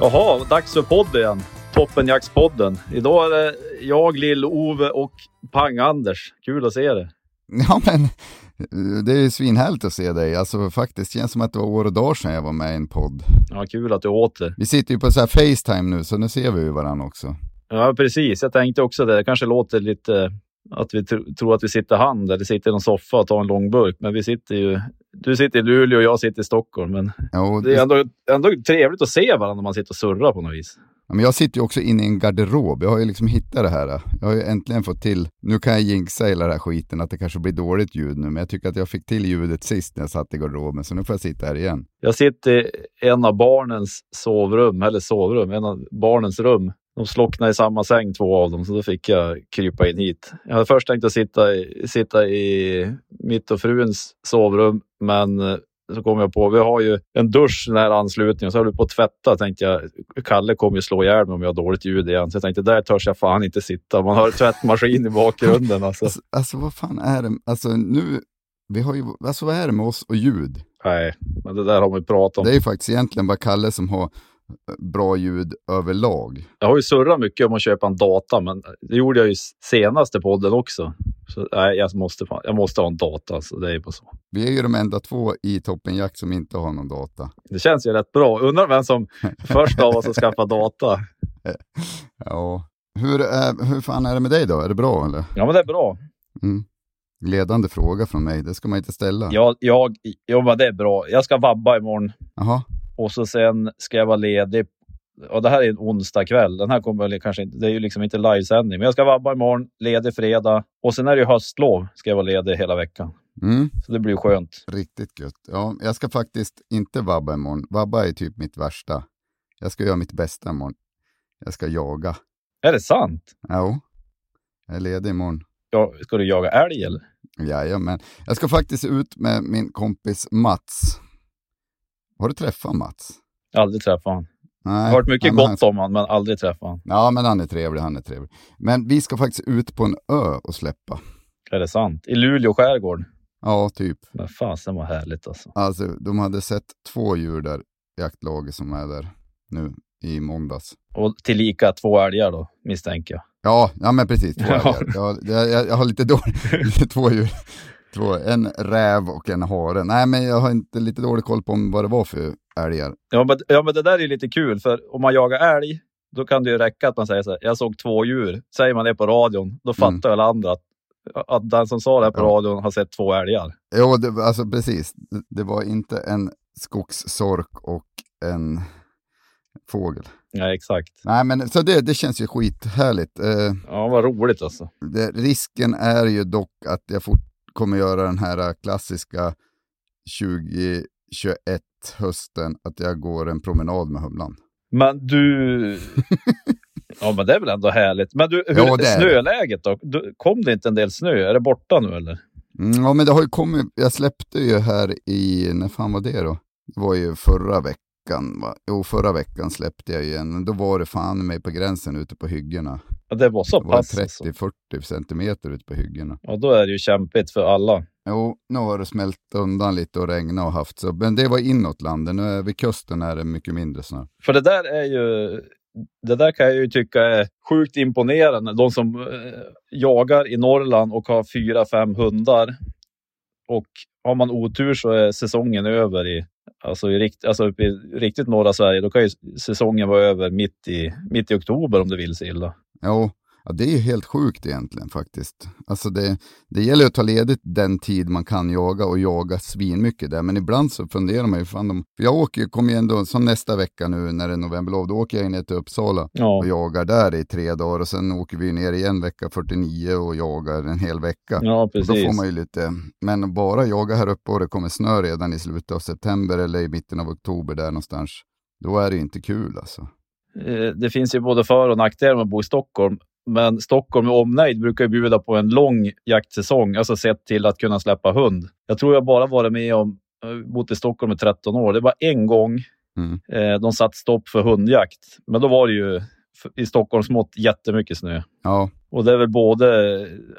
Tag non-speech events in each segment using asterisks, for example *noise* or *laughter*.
Jaha, dags för podd igen. Toppenjaktspodden. Idag är det jag, Lill-Ove och Pang-Anders. Kul att se dig. Ja, men det är ju svinhärligt att se dig. Alltså faktiskt känns som att det var år och dagar sedan jag var med i en podd. Ja, kul att du åter. Vi sitter ju på så här Facetime nu, så nu ser vi ju varandra också. Ja, precis. Jag tänkte också det. Det kanske låter lite att vi tr tror att vi sitter hand eller sitter i någon soffa och tar en lång burk. Men vi sitter ju... Du sitter i Luleå och jag sitter i Stockholm. Men Jo, det är ändå, ändå trevligt att se varandra när man sitter och surrar på något vis. Ja, men jag sitter ju också inne i en garderob. Jag har ju liksom hittat det här. Jag har ju äntligen fått till, nu kan jag jinxa hela den här skiten, att det kanske blir dåligt ljud nu, men jag tycker att jag fick till ljudet sist när jag satt i garderoben, så nu får jag sitta här igen. Jag sitter i en av barnens sovrum, eller sovrum, en av barnens rum. De slocknade i samma säng, två av dem, så då fick jag krypa in hit. Jag hade först tänkt att sitta i, sitta i mitt och fruns sovrum, men eh, så kom jag på, vi har ju en dusch nära anslutningen, så höll vi på att tvätta. Tänkte jag, Kalle kommer ju slå ihjäl mig om jag har dåligt ljud igen. Så jag tänkte, där törs jag fan inte sitta. Man har tvättmaskin i bakgrunden. Alltså. Alltså, alltså vad fan är det, alltså nu, vi har ju, alltså vad är det med oss och ljud? Nej, men det där har vi pratat om. Det är ju faktiskt egentligen bara Kalle som har bra ljud överlag. Jag har ju surrat mycket om att köpa en data, men det gjorde jag ju senaste podden också. Så nej, jag måste, jag måste ha en data, så det är på så. Vi är ju de enda två i Toppenjakt som inte har någon data. Det känns ju rätt bra. Undrar vem som *laughs* först av oss som skaffade data. *laughs* Ja. Hur, är, hur fan är det med dig då? Är det bra eller? Ja, men det är bra. Mm. Ledande fråga från mig, det ska man inte ställa. Jag, jag, ja, men det är bra. Jag ska vabba imorgon Jaha, och så sen ska jag vara ledig. Och det här är en onsdag kväll. Den här kommer väl kanske inte, det är ju liksom inte livesändning, men jag ska vabba imorgon, ledig fredag och sen är det ju höstlov. Ska jag vara ledig hela veckan, mm. så det blir skönt. riktigt gött. Ja, jag ska faktiskt inte vabba imorgon. Vabba är typ mitt värsta. Jag ska göra mitt bästa imorgon. Jag ska jaga. Är det sant? Jo, jag är ledig imorgon. Ja, ska du jaga älg eller? Jajamän. Jag ska faktiskt ut med min kompis Mats. Har du träffat Mats? Aldrig träffat honom. Nej. Jag har hört mycket gott om honom, men aldrig träffat honom. Ja, men han är trevlig, han är trevlig. Men vi ska faktiskt ut på en ö och släppa. Är det sant? I Luleå skärgård? Ja, typ. Men fasen vad härligt alltså. Alltså, de hade sett två djur där, jaktlaget som är där nu i måndags. Och tillika två älgar då, misstänker jag. Ja, ja men precis. Två älgar. Jag, jag, jag, jag har lite dåligt, *laughs* två djur. Två, en räv och en hare. Nej, men jag har inte lite dålig koll på vad det var för älgar. Ja men, ja, men det där är lite kul, för om man jagar älg, då kan det ju räcka att man säger så här, jag såg två djur. Säger man det på radion, då Mm. fattar väl andra att, att den som sa det på Ja. radion har sett två älgar. Jo, det, alltså precis. Det, det var inte en skogssork och en fågel. Ja, exakt. Nej, men så det, det känns ju skithärligt. Eh, Ja, vad roligt alltså. det, risken är ju dock att jag fort kommer göra den här klassiska 2021 hösten, att jag går en promenad med humlan. Men du... *laughs* ja, men det är väl ändå härligt. Men du, hur Ja, det är snöläget då? Du, kom det inte en del snö? Är det borta nu eller? Mm, ja, men det har ju kommit, jag släppte ju här i, när fan var det då? Det var ju förra veckan, va? Jo, förra veckan släppte jag ju en, då var det fan mig på gränsen ute på hyggena. Ja, det var så Det var pass. alltså. 30-40 centimeter ute på hyggena. Ja, då är det ju kämpigt för alla. Jo, nu har det smält undan lite och regnat och haft så, men det var inåt landet. Nu är vid kusten är det mycket mindre snö. För det där är ju... det där kan jag ju tycka är sjukt imponerande. De som eh, jagar i Norrland och har fyra, fem hundar. Och har man otur så är säsongen över i, alltså i, rikt, alltså uppe i riktigt norra Sverige. Då kan ju säsongen vara över mitt i, mitt i oktober om det vill sig illa. Jo, Ja, det är helt sjukt egentligen faktiskt. Alltså det, det gäller att ta ledigt den tid man kan jaga och jaga svinmycket där. Men ibland så funderar man ju, fan de, för jag åker, kommer ju ändå, som nästa vecka nu när det är novemberlov, då åker jag ner till Uppsala Ja. och jagar där i tre dagar och sen åker vi ner igen vecka 49 och jagar en hel vecka. Ja, Och då precis. får man ju lite, men bara jaga här uppe och det kommer snö redan i slutet av september eller i mitten av oktober där någonstans. Då är det inte kul alltså. Eh, Det finns ju både för och nackdelar med att bo i Stockholm. Men Stockholm med omnejd brukar ju bjuda på en lång jaktsäsong, alltså sett till att kunna släppa hund. Jag tror jag bara varit med om, eh, bott i Stockholm i 13 år. Det var en gång Mm. eh, de satt stopp för hundjakt. Men då var det ju i Stockholms mått jättemycket snö. Ja, Och det är väl både,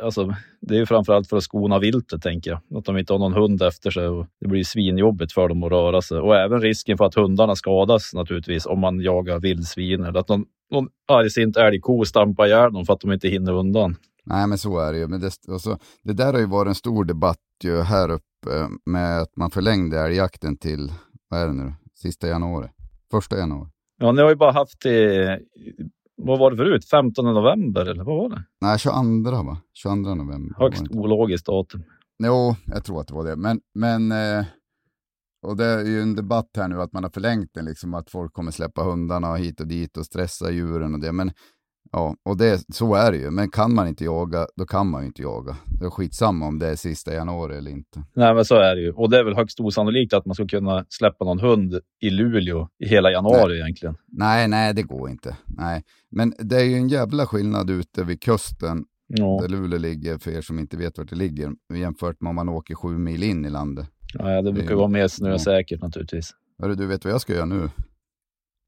alltså, det är ju framförallt för att skona viltet tänker jag. Att de inte har någon hund efter sig och det blir svinjobbigt för dem att röra sig. Och även risken för att hundarna skadas naturligtvis om man jagar vildsvin eller att någon, någon argsint älgko stampar ihjäl dem för att de inte hinner undan. Nej, men så är det ju. Men det, och så, det där har ju varit en stor debatt ju här uppe med att man förlängde älgjakten till, vad är det nu, sista januari? Första januari? Ja, ni har ju bara haft det, vad var det förut? 15 november eller vad var det? Nej, 22 va? 22 november. Högst ologiskt datum. Jo, jag tror att det var det. Men, men eh, och det är ju en debatt här nu att man har förlängt den, liksom att folk kommer släppa hundarna hit och dit och stressa djuren och det. Men ja, och det, så är det ju. Men kan man inte jaga, då kan man ju inte jaga. Det är skitsamma om det är sista januari eller inte. Nej, men så är det ju. Och det är väl högst osannolikt att man ska kunna släppa någon hund i Luleå i hela januari egentligen. Nej, nej, det går inte. Nej, men det är ju en jävla skillnad ute vid kusten Ja, där Luleå ligger, för er som inte vet vart det ligger, jämfört med om man åker sju mil in i landet. ja det brukar är- vara mer snösäkert naturligtvis. Hörru, du vet vad jag ska göra nu?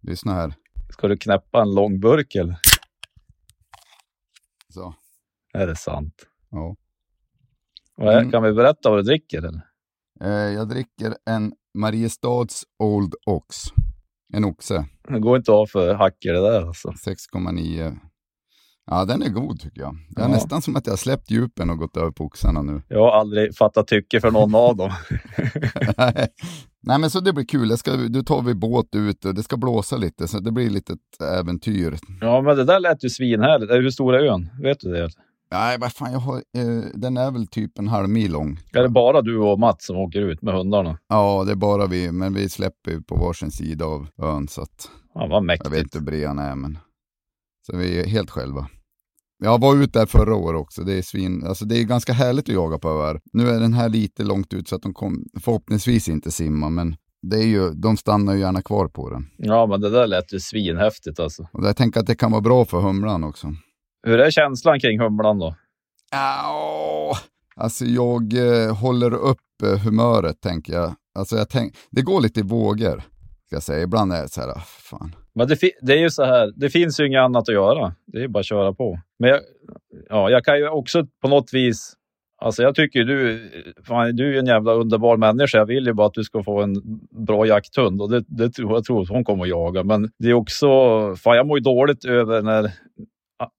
Lyssna här. Ska du knäppa en lång burk eller? Är det sant? ja. Vad är, Mm. Kan vi berätta vad du dricker eller? Eh, jag dricker en Mariestads Old Ox. En oxe, Det går inte av för hacker det där alltså. 6,9. Ja, den är god tycker jag. Det är Ja. nästan som att jag har släppt djupen och gått över på oxarna nu. Jag har aldrig fattat tycke för någon av dem. *laughs* Nej men så det blir kul, jag ska, du tar vi båt ut och det ska blåsa lite så det blir ett litet äventyr. Ja, men det där lät ju svinhärligt. Hur stor är ön? Vet du det? Nej vad fan, jag har, eh, den är väl typ en halv mil lång. Är det bara du och Mats som åker ut med hundarna? Ja, det är bara vi, men vi släpper ju på varsin sida av ön så att Ja, vad jag mäktigt. vet inte hur bred han är men. Så vi är helt själva. Jag var ute där förra året också, det är svin, alltså det är ganska härligt att jaga på öar. Nu är den här lite långt ut så att de kom, förhoppningsvis inte simma men det är ju, de stannar ju gärna kvar på den. Ja, men det där lät ju svinhäftigt alltså. Och jag tänker att det kan vara bra för humlan också. Hur är känslan kring humlan då? Ja, alltså jag eh, håller upp eh, humöret tänker jag. Alltså jag tänk, det går lite i vågor. Ska jag säga. Ibland är det så här, ah, fan. Men det, det är ju så här, det finns ju inget annat att göra. Det är bara att köra på. Men jag, ja, jag kan ju också på något vis... Alltså jag tycker du, fan, du är en jävla underbar människa. Jag vill ju bara att du ska få en bra jakthund och det, det tror jag tror att hon kommer att jaga. Men det är också, fan jag mår ju dåligt över när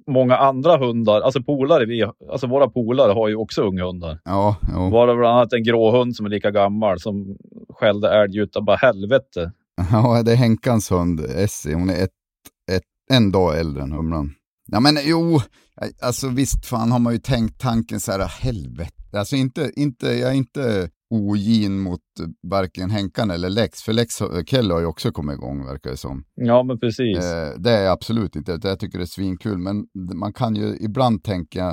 många andra hundar, alltså polare, vi, alltså våra polare har ju också unghundar. Ja, jo. Var det bland annat en grå hund som är lika gammal som skällde älg utav bara helvete. *laughs* ja, det är Henkans hund, Essie. Hon är ett, ett, en dag äldre än humlan. Ja men jo, alltså visst fan har man ju tänkt tanken så här, helvete. Alltså inte, inte, jag är inte ogin mot varken Henkan eller Lex, för Lex Kelle har ju också kommit igång verkar det som. Ja, men precis. Eh, det är jag absolut inte, jag tycker det är svinkul, men man kan ju ibland tänka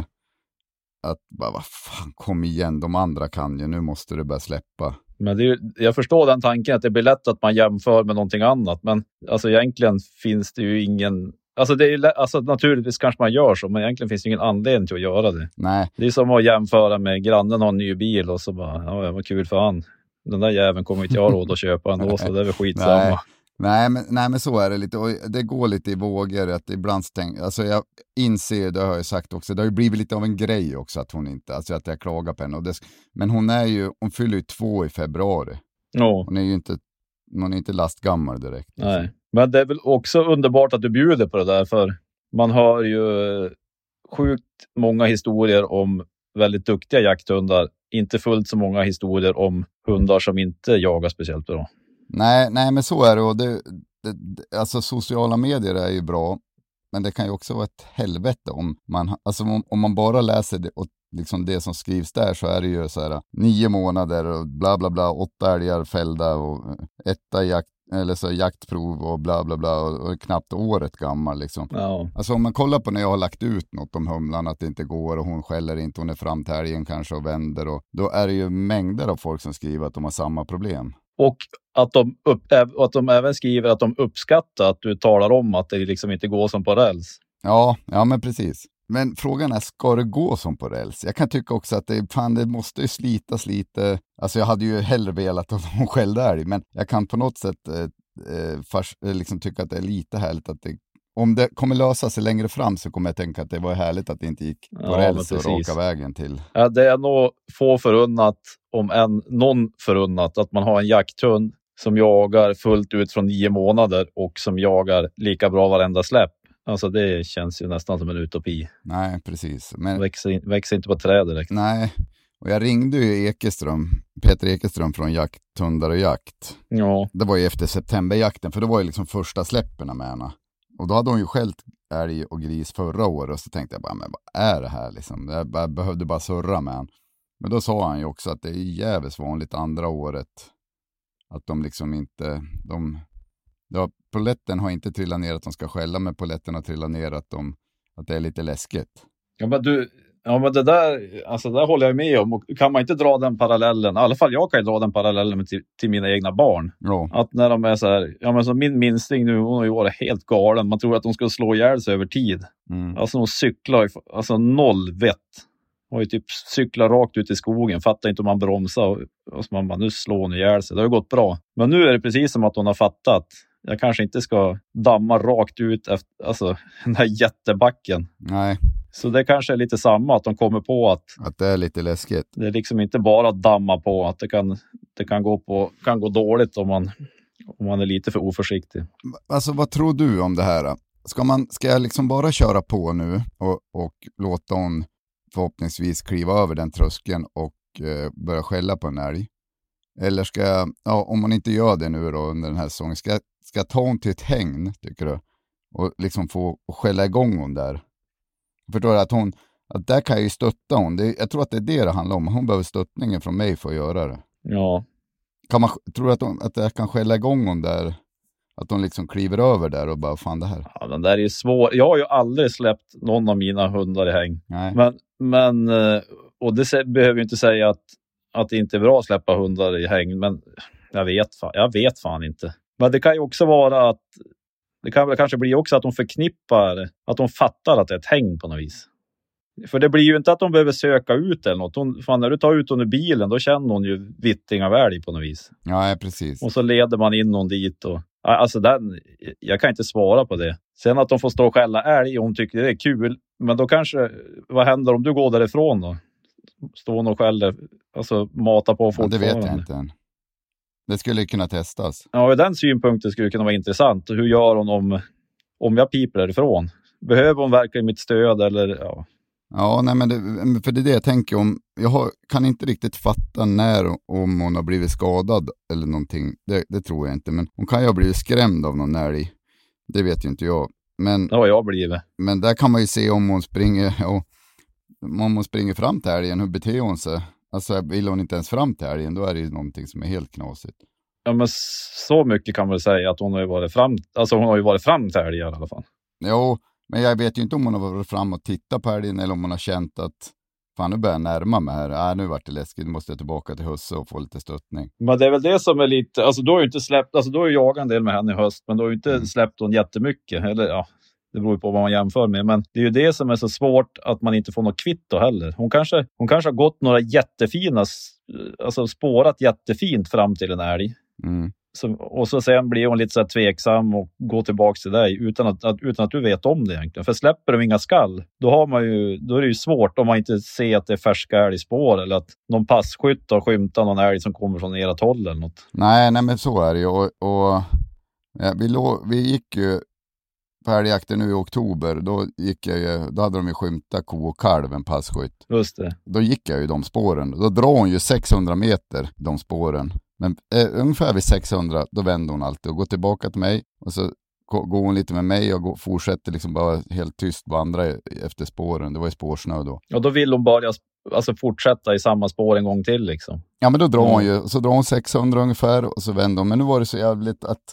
att, bara, vad fan, kom igen, de andra kan ju, nu måste du börja släppa. Men ju- jag förstår den tanken att det blir lätt att man jämför med någonting annat. Men alltså, egentligen finns det ju ingen... Alltså, det är, alltså, naturligtvis kanske man gör så, men egentligen finns det ingen anledning till att göra det. Nej, Det är som att jämföra med grannen har en ny bil och så bara, ja, vad kul för han. Den där jäveln kommer inte jag råd att köpa ändå, så det är väl *laughs* skitsamma. Nej. Nej men, nej, men så är det lite. Och det går lite i vågor. Att ibland tänk, alltså jag inser, det har jag sagt också, det har ju blivit lite av en grej också att hon inte, alltså att jag klagar på henne. Och det, men hon är ju, hon fyller ju två i februari. Ja, Hon är ju inte, hon är inte lastgammal direkt. liksom. nej. Men det är väl också underbart att du bjuder på det där, för man hör ju sjukt många historier om väldigt duktiga jakthundar. Inte fullt så många historier om hundar som inte jagar speciellt bra. Nej, nej men så är det. Och det, det, alltså sociala medier är ju bra, men det kan ju också vara ett helvete om man, alltså om, om man bara läser det, och liksom det som skrivs där så är det ju så här nio månader och bla bla bla, åtta älgar fällda och eh, etta jakt eller så jaktprov och bla bla bla och, och knappt året gammal liksom. Ja. Alltså om man kollar på när jag har lagt ut något om humlan att det inte går och hon skäller inte, hon är fram till älgen kanske och vänder och då är det ju mängder av folk som skriver att de har samma problem. Och att de, upp, att de även skriver att de uppskattar att du talar om att det liksom inte går som på räls. Ja, ja men precis. Men frågan är, ska det gå som på räls? Jag kan tycka också att det, fan, det måste ju slitas lite. Alltså jag hade ju hellre velat att hon skällde älg, men jag kan på något sätt eh, eh fars, eh, liksom tycka att det är lite härligt att det om det kommer lösa sig längre fram så kommer jag tänka att det var härligt att det inte gick på ja, räls och raka vägen till. Ja, det är nog få förunnat, om än någon förunnat, att man har en jakthund som jagar fullt ut från nio månader och som jagar lika bra varenda släpp. Alltså det känns ju nästan som en utopi. Nej, precis. Men... Växer, växer inte på träd direkt. Nej, och jag ringde ju Ekeström, Peter Ekeström från Jakthundar och jakt. Ja. Det var ju efter septemberjakten, för det var ju liksom första släppen med henne. Och då hade hon ju skällt älg och gris förra året och så tänkte jag bara, men vad är det här liksom? Jag behövde bara surra med honom. Men då sa han ju också att det är jävligt vanligt andra året att de liksom inte, de, ja, poletten har inte trillat ner att de ska skälla, men poletten har trillat ner att, de, att det är lite läskigt. Ja, men du, Ja, men det där, alltså, det där håller jag med om. Och kan man inte dra den parallellen, i alla fall jag kan ju dra den parallellen till, till mina egna barn. Ja. Att när de är så här, ja men som min minsting nu, hon har ju varit helt galen. Man tror att de ska slå ihjäl sig över tid. Mm. Alltså hon cyklar alltså noll vett. Hon har ju typ cyklat rakt ut i skogen, fattar inte om man bromsar. Och, och så man bara, nu slår hon ihjäl sig. Det har gått bra. Men nu är det precis som att hon har fattat. Jag kanske inte ska damma rakt ut efter alltså, *laughs* den här jättebacken. Nej. Så det kanske är lite samma, att de kommer på att, att det är lite läskigt. Det är liksom inte bara att damma på, att det kan, det kan, gå, på, kan gå dåligt om man, om man är lite för oförsiktig. Alltså vad tror du om det här? Ska, man, ska jag liksom bara köra på nu och, och låta hon förhoppningsvis kliva över den tröskeln och eh, börja skälla på en älg? Eller ska jag, ja, om man inte gör det nu då under den här säsongen, ska, jag, ska ta hon till ett hägn, tycker du? Och liksom få skälla igång hon där? Förstår du? Att hon, att där kan jag ju stötta hon. Det, jag tror att det är det det handlar om. Hon behöver stöttningen från mig för att göra det. Ja. Kan man, tror du att, hon, att jag kan skälla igång hon där? Att hon liksom kliver över där och bara, fan det här. Ja, den där är ju svår. Jag har ju aldrig släppt någon av mina hundar i häng. Nej. Men, men eh, och det behöver ju inte säga att, att det inte är bra att släppa hundar i häng, men jag vet, fan, jag vet fan inte. Men det kan ju också vara att det kan väl kanske bli också att de förknippar, att de fattar att det är ett häng på något vis. För det blir ju inte att de behöver söka ut eller något. Hon, fan, när du tar ut hon ur bilen, då känner hon ju vitting av älg på något vis. Ja, precis. Och så leder man in hon dit. Och, alltså den, jag kan inte svara på det. Sen att de får stå och skälla älg och hon tycker det är kul. Men då kanske, vad händer om du går därifrån då? Står hon och skäller, alltså matar på fortfarande? Ja, det vet jag inte än. Det skulle kunna testas. Ja, ur den synpunkten skulle det kunna vara intressant. Hur gör hon om, om jag piper därifrån? Behöver hon verkligen mitt stöd eller? Ja, ja nej, men det, för det är det jag tänker om. Jag har, kan inte riktigt fatta när om hon har blivit skadad eller någonting. Det, det tror jag inte, men hon kan ju ha blivit skrämd av någon älg. Det vet ju inte jag. Men, har jag blivit. Men där kan man ju se om hon springer, och, om hon springer fram till älgen, hur beter hon sig? Alltså vill hon inte ens fram till älgen, då är det ju någonting som är helt knasigt. Ja, men så mycket kan man säga att hon har ju varit fram, alltså hon har ju varit fram till älgar i alla fall. Jo, men jag vet ju inte om hon har varit fram och tittat på älgen eller om hon har känt att fan nu börjar jag närma mig här. Äh, nu vart det läskigt, nu måste jag tillbaka till husse och få lite stöttning. Men det är väl det som är lite, alltså du har ju inte släppt, alltså du har ju jagat en del med henne i höst, men du har ju inte mm. släppt hon jättemycket. Eller ja, det beror på vad man jämför med, men det är ju det som är så svårt att man inte får något kvitto heller. Hon kanske, hon kanske har gått några jättefina, alltså spårat jättefint fram till en älg. Mm. Så, och så sen blir hon lite så tveksam och går tillbaka till dig utan att, att, utan att du vet om det egentligen. För släpper de inga skall, då, har man ju, då är det ju svårt om man inte ser att det är färska älgspår eller att någon passkytt har skymtat någon älg som kommer från ert håll eller något. Nej, nej men så är det ju. Och, och Ja, vi, låg, vi gick ju på älgjakten nu i oktober, då, gick jag ju, då hade de ju skymtat ko och kalv, en passkytt. Just det. Då gick jag ju de spåren. Då drar hon ju 600 meter, de spåren. Men eh, ungefär vid 600, då vänder hon alltid och går tillbaka till mig. Och så gå- går hon lite med mig och går, fortsätter liksom bara helt tyst vandra efter spåren. Det var ju spårsnö då. Och då vill hon bara alltså, fortsätta i samma spår en gång till liksom. Ja men då drar hon Mm. ju, så drar hon 600 ungefär och så vänder hon. Men nu var det så jävligt att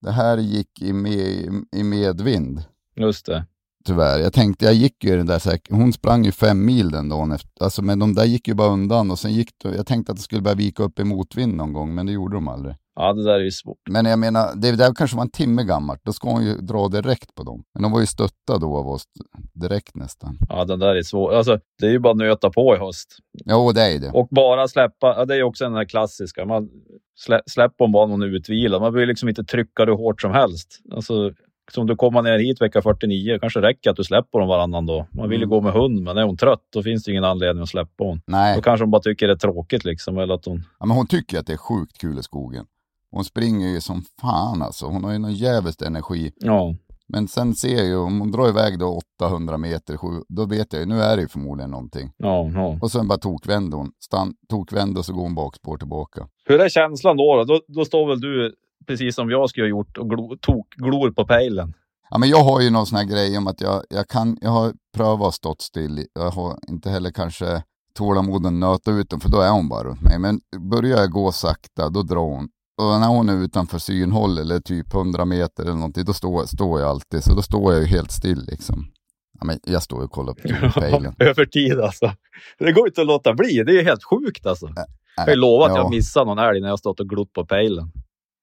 det här gick i, med, i medvind. Just det. Tyvärr. Jag tänkte, jag gick ju den där säkert, hon sprang ju fem mil den dagen efter. Alltså men de där gick ju bara undan och sen gick jag tänkte att det skulle börja vika upp i motvind någon gång, men det gjorde de aldrig. Ja, det där är ju svårt. Men jag menar, det där kanske var en timme gammalt, då ska hon ju dra direkt på dem. Men de var ju stötta då av oss direkt nästan. Ja, den där är svår. Alltså, det är ju bara att nöta på i höst. Jo, det är det. Och bara släppa, ja, det är ju också den här klassiska. Man slä, släpper om bara någon är utvilad. Man behöver liksom inte trycka det hårt som helst. Alltså, som du kommer ner hit vecka 49, kanske räcker att du släpper dem varannan dag. Man vill ju Mm. gå med hund, men är hon trött, då finns det ingen anledning att släppa hon. Nej, Då kanske hon bara tycker det är tråkigt liksom. Eller att hon... ja, men hon tycker att det är sjukt kul i skogen. Hon springer ju som fan alltså. Hon har ju någon jävligt energi. Ja, Men sen ser jag ju, om hon drar iväg då 800 meter, då vet jag ju, nu är det ju förmodligen någonting. ja, ja. Och sen bara tokvänder hon. Stann, tokvänder och så går hon bakspår tillbaka. Hur är känslan då, då? Då, då står väl du, precis som jag skulle ha gjort, och glo, tok, glor på pejlen. Ja, men jag har ju någon sån här grej om att jag, jag kan, jag har prövat att stått still. Jag har inte heller kanske tålamod att nöta ut den, för då är hon bara runt mig. Men börjar jag gå sakta, då drar hon. Och när hon är utanför synhåll eller typ 100 meter eller någonting, då står, står jag alltid. Så då står jag ju helt still liksom. Ja, men jag står och kollar på *laughs* pejlen. Över tid alltså. Det går inte att låta bli. Det är helt sjukt alltså. Jag har ju lovat att ja. jag missar någon älg när jag stått och glott på pejlen.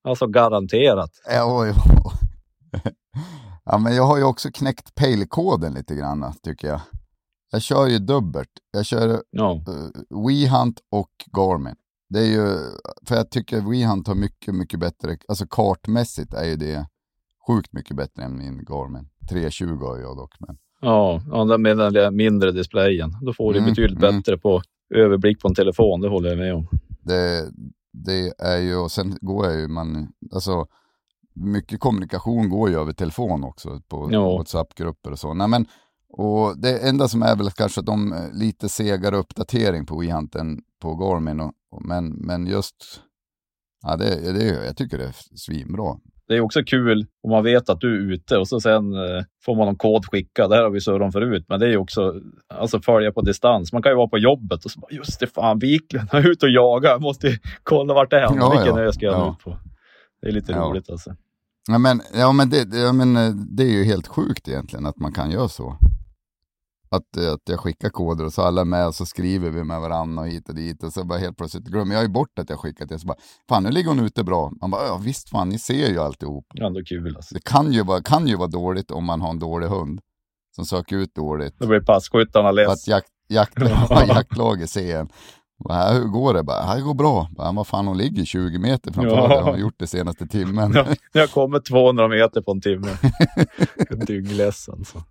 Alltså garanterat. Ja, *laughs* ja. ja, men jag har ju också knäckt pejlkoden lite grann, tycker jag. Jag kör ju dubbelt. Jag kör Ja, uh, WeHunt och Garmin. Det är ju, för jag tycker WeHunt har mycket, mycket bättre, alltså kartmässigt är ju det sjukt mycket bättre än min Garmin. 320 har jag dock, men ja, ja med den mindre displayen. Då får du Mm, betydligt mm. bättre på överblick på en telefon. Det håller jag med om. det, det är ju, och sen går jag ju, man, alltså mycket kommunikation går ju över telefon också på Ja. WhatsApp-grupper och så. Nej, men, och det enda som är väl kanske att de eh, lite segare uppdatering på WeHunt än på Garmin. Och, och, men, men just, ja det, det, jag tycker det är svinbra. Det är också kul om man vet att du är ute och så sen eh, får man någon kod skickad. Det här har vi surrat om förut, men det är också alltså följa på distans. Man kan ju vara på jobbet och så bara, just det, fan Wiklund är ute och jagar. Jag måste kolla vart det är. Ja, Vilken ja. ö ska jag Ja. ut på? Det är lite Ja. roligt alltså. Ja men, ja, men, det, det- ja, men eh, det är ju helt sjukt egentligen att man kan göra så. Att, eh, att jag skickar koder och så alla är med och så skriver vi med varandra och hit och dit och så bara helt plötsligt glömmer jag ju bort att jag skickat det. Så bara, fan nu ligger hon ute bra. Man bara, ja visst fan, ni ser ju alltihop. Det är ändå kul alltså. Det kan ju, vara, kan ju vara dåligt om man har en dålig hund som söker ut dåligt. Då blir passkyttarna less. att jakt, jakt, *laughs* ja, jaktlaget ser en. Bara, hur går det? Bara, det går bra. Bara, vad fan, hon ligger 20 meter framför Ja. dig. Hon har gjort det senaste timmen. Ja, jag kommer 200 meter på en timme. *laughs* Dyngless alltså.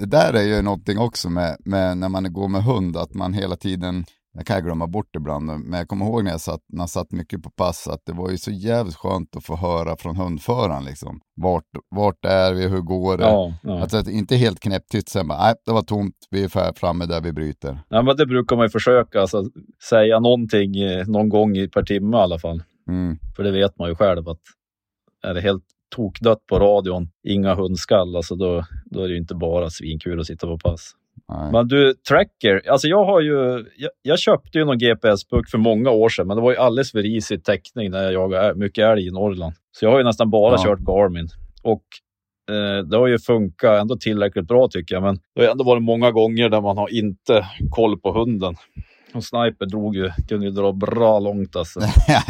Det där är ju någonting också med, med när man går med hund, att man hela tiden, jag kan glömma bort ibland, men jag kommer ihåg när jag satt, när jag satt mycket på pass, att det var ju så jävligt skönt att få höra från hundföraren liksom. Vart, vart är vi, hur går det? Ja, ja. Alltså att inte helt knäpptyst sen bara, nej det var tomt, vi är framme där vi bryter. Nej, men det brukar man ju försöka alltså, säga någonting eh, någon gång i- per timme i alla fall. Mm. För det vet man ju själv att är det helt tokdött på radion, inga hundskall, alltså då, då är det inte bara svinkul att sitta på pass. Nej. Men du, tracker, alltså jag har ju, jag, jag köpte ju någon GPS-puck för många år sedan, men det var ju alldeles för risig täckning när jag jagade mycket älg i Norrland. Så jag har ju nästan bara Ja. kört Garmin. Och eh, det har ju funkat ändå tillräckligt bra tycker jag, men det har ändå varit många gånger där man har inte koll på hunden. Och Sniper drog ju, kunde ju dra bra långt alltså.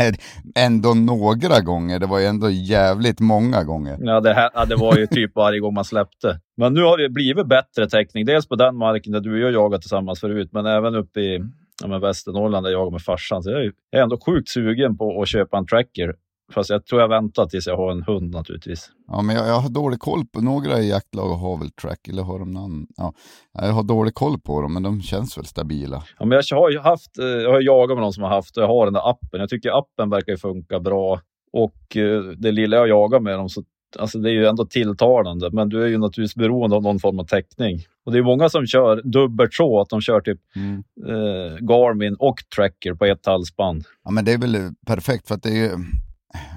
*laughs* ändå några gånger, det var ju ändå jävligt många gånger. Ja det, här, ja, det var ju typ varje gång man släppte. Men nu har det blivit bättre täckning. Dels på den marken där du och jag jagat tillsammans förut, men även uppe i ja, Västernorrland där jag jagar med farsan. Så jag är ändå sjukt sugen på att köpa en tracker. Fast jag tror jag väntar tills jag har en hund naturligtvis. Ja, men jag, jag har dålig koll på, några i jaktlag har väl track, eller har de namn? Ja, jag har dålig koll på dem, men de känns väl stabila. Ja, men jag har ju haft, eh, jag har jagat med någon som har haft och jag har den där appen. Jag tycker appen verkar funka bra. Och eh, det lilla jag jagar med dem så alltså det är ju ändå tilltalande, men du är ju naturligtvis beroende av någon form av täckning. Och det är många som kör dubbelt så, att de kör typ Mm. eh, Garmin och Tracker på ett halsband. Ja, men det är väl perfekt för att det är ju,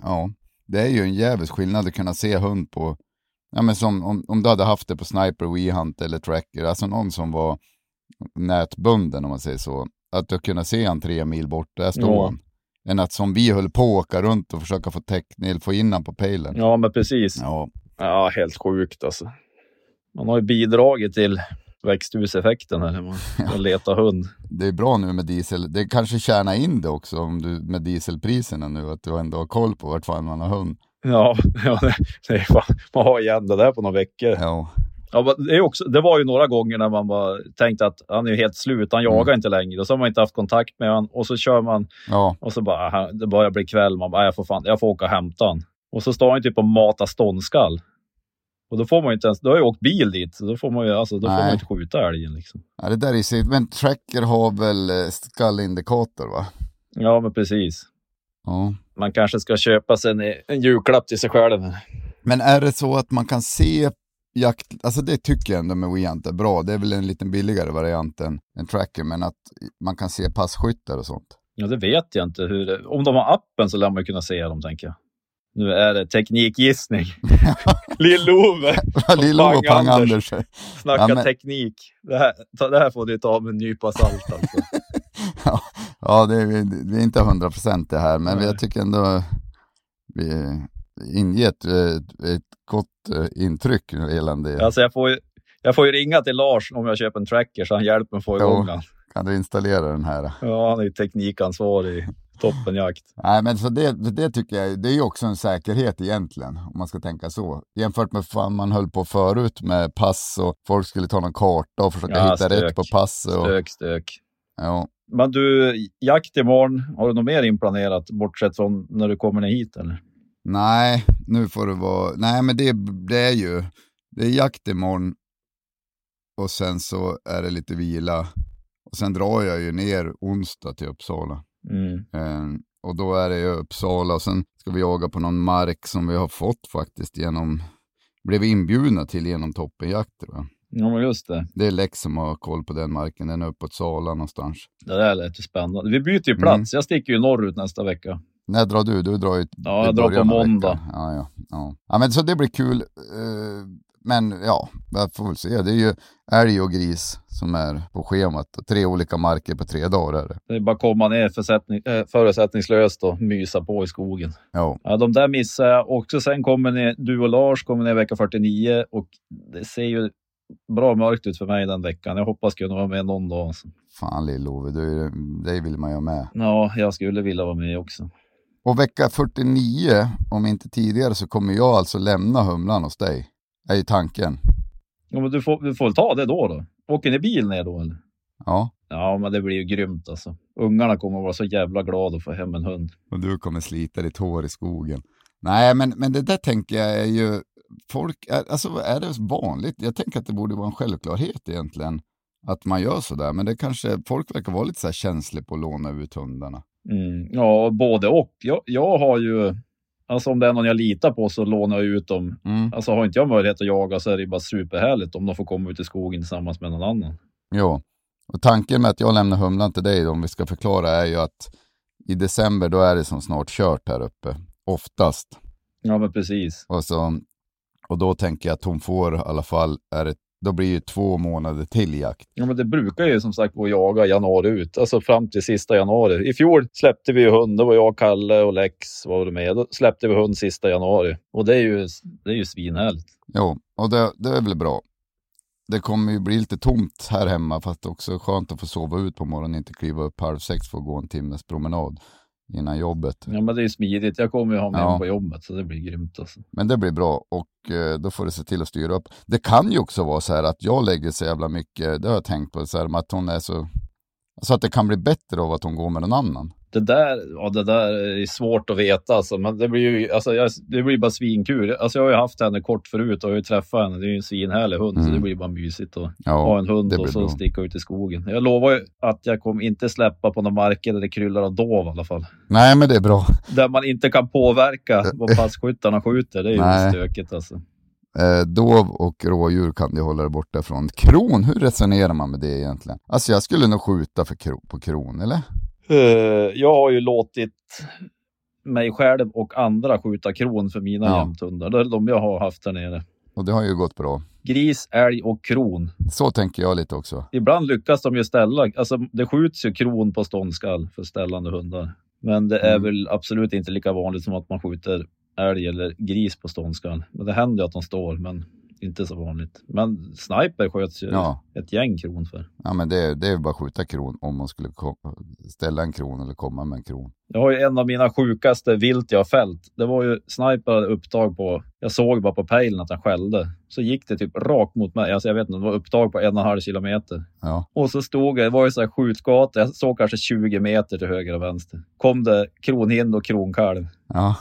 ja, det är ju en jävligt skillnad att kunna se hund på, ja men som om, om du hade haft det på Sniper, WeHunt eller Tracker, alltså någon som var nätbunden om man säger så, att du kunna se han tre mil bort, där står Ja. han. Än att som vi höll på att åka runt och försöka få täckning, få in han på pejlen. Ja, men precis. Ja, Ja, helt sjukt alltså. Man har ju bidragit till växthuseffekten här när man leta hund. det är bra nu med diesel, det kanske tjänar in det också om du, med dieselpriserna nu, att du ändå har koll på vart fan man har hund. Ja, *laughs* ja det, är fan, man har igen det där på några veckor. Ja, Ja, det, är också, det var ju några gånger när man bara tänkte att han är helt slut, han jagar inte längre. Och så har man inte haft kontakt med honom och så kör man ja, och så bara, det börjar bli kväll. Man bara, "Nej, jag får, fan, jag får åka och hämta han. Och så står han typ och matar ståndskall. Och då får man ju inte ens, då har jag åkt bil dit, så då får man ju, alltså, då får man inte skjuta älgen liksom. ja det där är sitt, men Tracker har väl eh, skallindikator va? Ja, men precis. Ja. Man kanske ska köpa sig en, en julklapp till sig själv. Men är det så att man kan se jakt, alltså det tycker jag ändå med WeHunt är bra. Det är väl en lite billigare variant än en tracker, men att man kan se passkyttar och sånt. Ja, det vet jag inte. Hur om de har appen så lär man ju kunna se dem, tänker jag. Nu är det teknikgissning. *laughs* Lill-Ove Lill-Ove och Pang-Anders. Pang-Anders. snackar Ja, men- teknik. Det här, ta, det här får du ta med en nypa salt alltså. *laughs* Ja, ja det, är, det är inte hundra procent det här, men Nej. jag tycker ändå vi inger ett, ett, ett gott eh, intryck gällande alltså jag, får ju, jag får ju ringa till Lars om jag köper en tracker så han hjälper mig få igång den. Kan du installera den här? Ja, han är ju teknikansvarig toppenjakt. Nej, men så det, det tycker jag, det är ju också en säkerhet egentligen, om man ska tänka så. Jämfört med vad man höll på förut med pass och folk skulle ta någon karta och försöka Ja, hitta stök. rätt på pass. Och, Stök, stök. ja. Men du, jakt imorgon, har du något mer inplanerat bortsett från när du kommer ner hit eller? Nej, nu får det vara, nej men det, det är ju, det är jakt imorgon och sen så är det lite vila. Och sen drar jag ju ner onsdag till Uppsala. Mm. Eh, och då är det ju Uppsala sen ska vi jaga på någon mark som vi har fått faktiskt genom, blev inbjudna till genom toppenjakt tror jag. Ja, just det. Det är Lex som har koll på den marken, den är uppåt Sala någonstans. Det där lät ju spännande. Vi byter ju plats. Jag sticker ju norrut nästa vecka. När drar du? Du drar ju Ja, jag drar på måndag. Ja, ja, ja. ja, men så det blir kul. eh, Men ja, jag får väl se. Det är ju älg och gris som är på schemat. Tre olika marker på tre dagar är det. Det är bara att komma ner äh, förutsättningslöst och mysa på i skogen. Ja, Ja, de där missar jag också. Sen kommer ni, du och Lars kommer ner vecka 49 och det ser ju bra mörkt ut för mig den veckan. Jag hoppas kunna vara med någon dag. Fan Lill-Ove, det vill man ju ha med. Ja, jag skulle vilja vara med också. Och vecka 49, om inte tidigare, så kommer jag alltså lämna Humlan hos dig. Är ju tanken. Ja, men du, får, du får ta det då. då. Åker ni bil ner då eller? Ja, Ja, men det blir ju grymt alltså. Ungarna kommer att vara så jävla glada att få hem en hund. och du kommer slita ditt hår i skogen. Nej, men, men det där tänker jag är ju, folk, är, alltså är det vanligt? Jag tänker att det borde vara en självklarhet egentligen att man gör sådär, men det kanske, folk verkar vara lite så här känsliga på att låna ut hundarna. Mm, ja, både och. Jag, jag har ju, alltså om det är någon jag litar på så lånar jag ut dem. Mm. Alltså har inte jag möjlighet att jaga så är det bara superhärligt om de får komma ut i skogen tillsammans med någon annan. Jo, och tanken med att jag lämnar Humlan till dig, om vi ska förklara, är ju att i december då är det som snart kört här uppe, oftast. Ja, men precis. Och, så, och då tänker jag att hon får i alla fall, är det, då blir det två månader till jakt. Ja, men det brukar ju som sagt gå att jaga januari ut, alltså fram till sista januari. I fjol släppte vi ju hund, det var jag, Kalle och Lex var med. Då släppte vi hund sista januari och det är ju, det är ju svinhärligt. Jo, och det, det är väl bra. Det kommer ju bli lite tomt här hemma, fast också skönt att få sova ut på morgonen, inte kliva upp halv sex för att gå en timmes promenad innan jobbet. Ja, men det är smidigt. Jag kommer ju ha med Ja. på jobbet så det blir grymt alltså. Men det blir bra och eh, då får du se till att styra upp. Det kan ju också vara så här att jag lägger så jävla mycket, det har jag tänkt på, så här, att hon är så, Så att det kan bli bättre av att hon går med någon annan. Det där, ja, det där är svårt att veta. Alltså. Men det blir ju alltså, jag, det blir bara svinkul. Alltså, jag har ju haft henne kort förut och jag har ju träffat henne. Det är ju en svinhärlig hund, så Mm. det blir bara mysigt att Ja, ha en hund och så bra. sticka ut i skogen. Jag lovar ju att jag kommer inte släppa på några marker där det kryllar av dov i alla fall. Nej, men det är bra. Där man inte kan påverka *laughs* vad passkyttarna skjuter. Det är ju Nej. stökigt alltså. Eh, dov och rådjur kan du hålla dig borta från. Kron, hur resonerar man med det egentligen? Alltså jag skulle nog skjuta för kro, på kron, eller? Eh, jag har ju låtit mig själv och andra skjuta kron för mina Ja. jämthundar. Det är de jag har haft där nere. Och det har ju gått bra. Gris, älg och kron. Så tänker jag lite också. Ibland lyckas de ju ställa, alltså det skjuts ju kron på ståndskall för ställande hundar. Men det är Mm. väl absolut inte lika vanligt som att man skjuter älg eller gris på ståndskall. Men det händer ju att de står, men inte så vanligt. Men sniper sköts ju Ja. ett gäng kron för. Ja, men det, det är bara att skjuta kron om man skulle ställa en kron eller komma med en kron. Jag har ju en av mina sjukaste vilt jag har fällt. Det var ju sniper hade upptag på, jag såg bara på pejlen att han skällde. Så gick det typ rakt mot mig. Alltså jag vet inte, det var upptag på en och en halv kilometer. Ja, Och så stod jag, det var ju så här skjutgata, jag såg kanske 20 meter till höger och vänster. Kom det kronhind och kronkalv. ja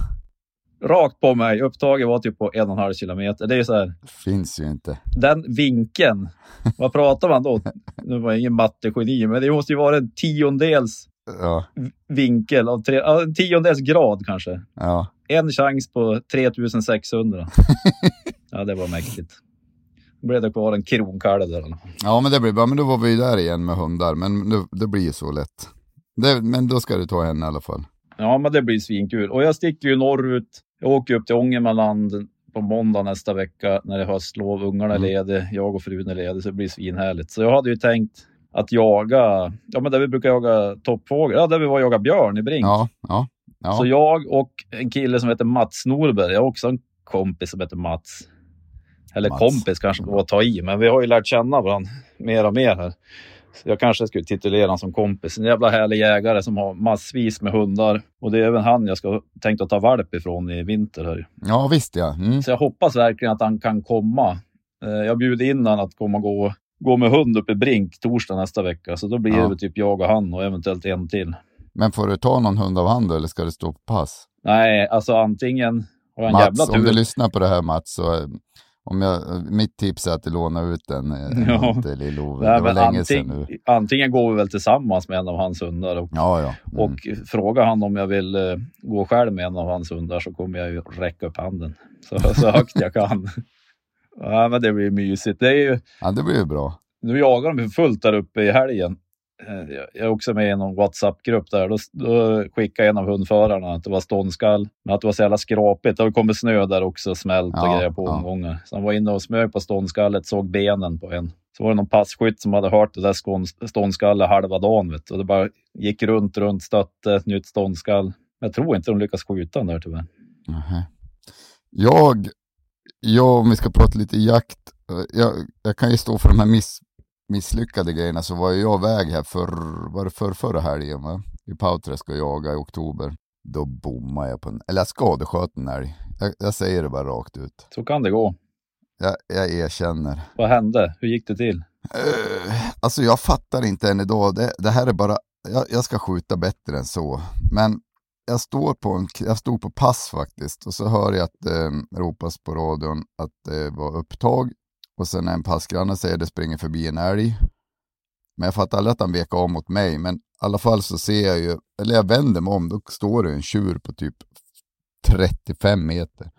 Rakt på mig. Upptaget var typ på en och en halv kilometer. Det är så här, finns ju inte. den vinkeln. Vad pratar man då? Nu var jag ingen mattegeni, men det måste ju vara en tiondels Ja, vinkel av tre, en tiondels grad kanske. ja. En chans på 3600. *laughs* ja, det var mäktigt. Då blev det kvar en kronkalv där. ja men det blir bra. Men då var vi där igen med hundar. Men det, det blir ju så lätt. Det, men då ska du ta henne i alla fall. Ja, men det blir svinkul. Och jag sticker ju norrut. Jag åker upp till Ångermanland på måndag nästa vecka när det är höstlov. Ungarna är Mm. lediga, jag och frun är lediga, så det blir svinhärligt. Så jag hade ju tänkt att jaga, ja men där vi brukar jaga toppfågel, ja där vi var och jaga björn i Brink. Ja, ja. ja. Så jag och en kille som heter Mats Norberg, jag har också en kompis som heter Mats. Eller Mats. kompis kanske var att ta i, men vi har ju lärt känna varandra mer och mer här. Jag kanske skulle titulera honom som kompis. En jävla härlig jägare som har massvis med hundar. Och det är även han jag ska tänkt att ta valp ifrån i vinter. Här. ja, visst ja. Mm. Så jag hoppas verkligen att han kan komma. Eh, Jag bjuder in honom att komma och gå, gå med hund uppe i Brink torsdag nästa vecka. Så då blir Ja. det typ jag och han och eventuellt en till. Men får du ta någon hund av hand eller ska det stå på pass? Nej, alltså antingen har jag en jävla Mats, tur. om du lyssnar på det här Mats, så eh, om jag, mitt tips är att du lånar ut den eh, *laughs* Ja. till Lill-Ove. Det var länge sedan anting, nu. antingen går vi väl tillsammans med en av hans hundar och, Ja, ja. Mm. och frågar han om jag vill eh, gå själv med en av hans hundar så kommer jag ju räcka upp handen *laughs* så, så högt jag kan. *laughs* Ja, men det blir mysigt. Det är ju, ja, det blir ju bra. nu jagar de fullt där uppe i helgen. Eh, Jag är också med i någon WhatsApp-grupp där. Då, då skickade en av hundförarna att det var ståndskall, men att det var så jävla skrapigt. Det har kommit snö där också, smält och Ja, grejer på ja. omgångar. Så han var inne och smög på ståndskallet, såg benen på en. Så var det någon passkytt som hade hört det där ståndskallet halva dagen. Vet du. Och det bara gick runt, runt, stötte ett nytt ståndskall. Jag tror inte de lyckas skjuta den där tyvärr. Nähä. Jag, jag, om vi ska prata lite jakt, eh, jag, jag kan ju stå för de här miss, misslyckade grejerna, så var jag iväg här för, var det för förra helgen va? I Pauträsk och jaga i oktober. Då bommade jag på en, eller jag skadesköt en älg. Jag, jag säger det bara rakt ut. Så kan det gå. Jag, jag erkänner. Vad hände? Hur gick det till? Uh, alltså jag fattar inte än idag. Det, det här är bara, jag, jag ska skjuta bättre än så. Men jag, står på en, jag stod på pass faktiskt och så hör jag att det eh, ropas på radion att det var upptag. Och sen en passgranne säger det springer förbi en älg. Men jag fattar aldrig att han vek av mot mig. Men i alla fall så ser jag ju, eller jag vänder mig om, då står det en tjur på typ 35 meter.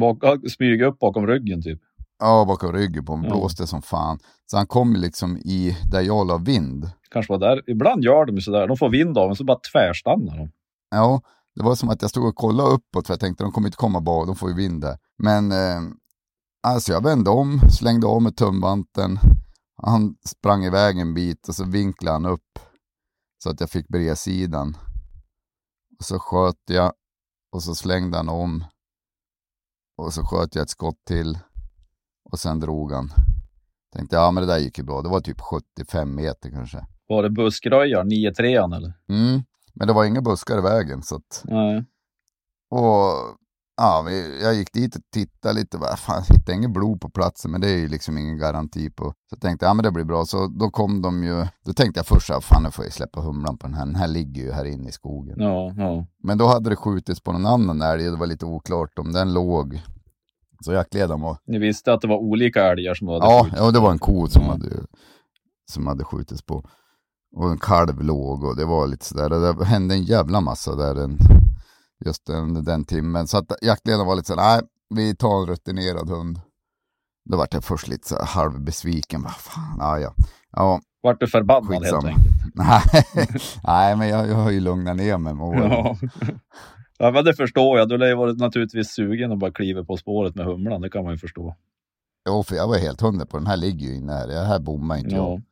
Bak, smyga upp bakom ryggen typ. Ja, bakom ryggen på Ja. blåste som fan. Så han kom liksom i där jag la vind. Kanske var där. Ibland gör de ju sådär. De får vind av en så bara tvärstannar de. Ja, det var som att jag stod och kollade uppåt för jag tänkte de kommer inte komma bak, de får ju vind där. Men eh, alltså jag vände om, slängde av med tumvanten. Han sprang iväg en bit och så vinklade han upp så att jag fick bredsidan. Och så sköt jag och så slängde han om. Och så sköt jag ett skott till och sen drog han. Tänkte ja men det där gick ju bra, det var typ 75 meter kanske. Var det buskröjar, 9-3 eller? Mm. Men det var inga buskar i vägen så att Nej. Och ja, jag gick dit och tittade lite. Bara, fan, jag hittade inget blod på platsen, men det är ju liksom ingen garanti på. Så jag tänkte, ja men det blir bra. Så då kom de ju, då tänkte jag först, ja, fan nu får jag släppa humlan på den här. Den här ligger ju här inne i skogen. Ja, ja. Men då hade det skjutits på någon annan älg, det var lite oklart om den låg. Så jaktledaren var, Ni visste att det var olika älgar som hade ja, skjutits? ja det var en ko som, Ja. hade, som hade skjutits på. Och en kalv låg och det var lite sådär, och det hände en jävla massa där den, just den, den timmen. Så att jaktledaren var lite såhär, nej, vi tar en rutinerad hund. Då vart jag först lite så halvbesviken, vad fan, ja ja. Ja, Vart du förbannad helt Skitsamma. enkelt? *laughs* nej, nej men jag, jag har ju lugnat ner mig med åren. Ja. ja, men det förstår jag. Du lär ju varit naturligtvis sugen att bara kliva på spåret med humlan. Det kan man ju förstå. Jo, för jag var helt hundra på den här ligger ju inne här. Det här bommar inte jag. Ja, Med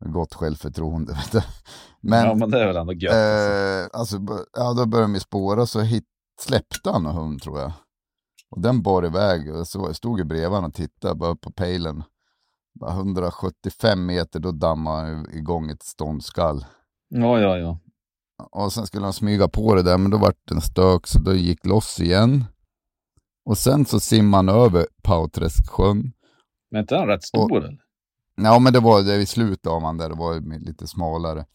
gott självförtroende. *laughs* Men, ja men det är väl ändå gött. alltså. eh, alltså, ja, då började de spåra så hit, släppte han en hund tror jag. Och den bar iväg och så jag stod ju bredvid och tittade bara på pejlen. Bara 175 meter, då dammade han igång ett ståndskall. Ja, ja, ja. Och sen skulle han smyga på det där, men då vart det en stök så då gick loss igen. Och sen så simmade han över Pauträsksjön. Men är inte den rätt stor eller? Ja, men det var det i slutet av han där, det var lite smalare.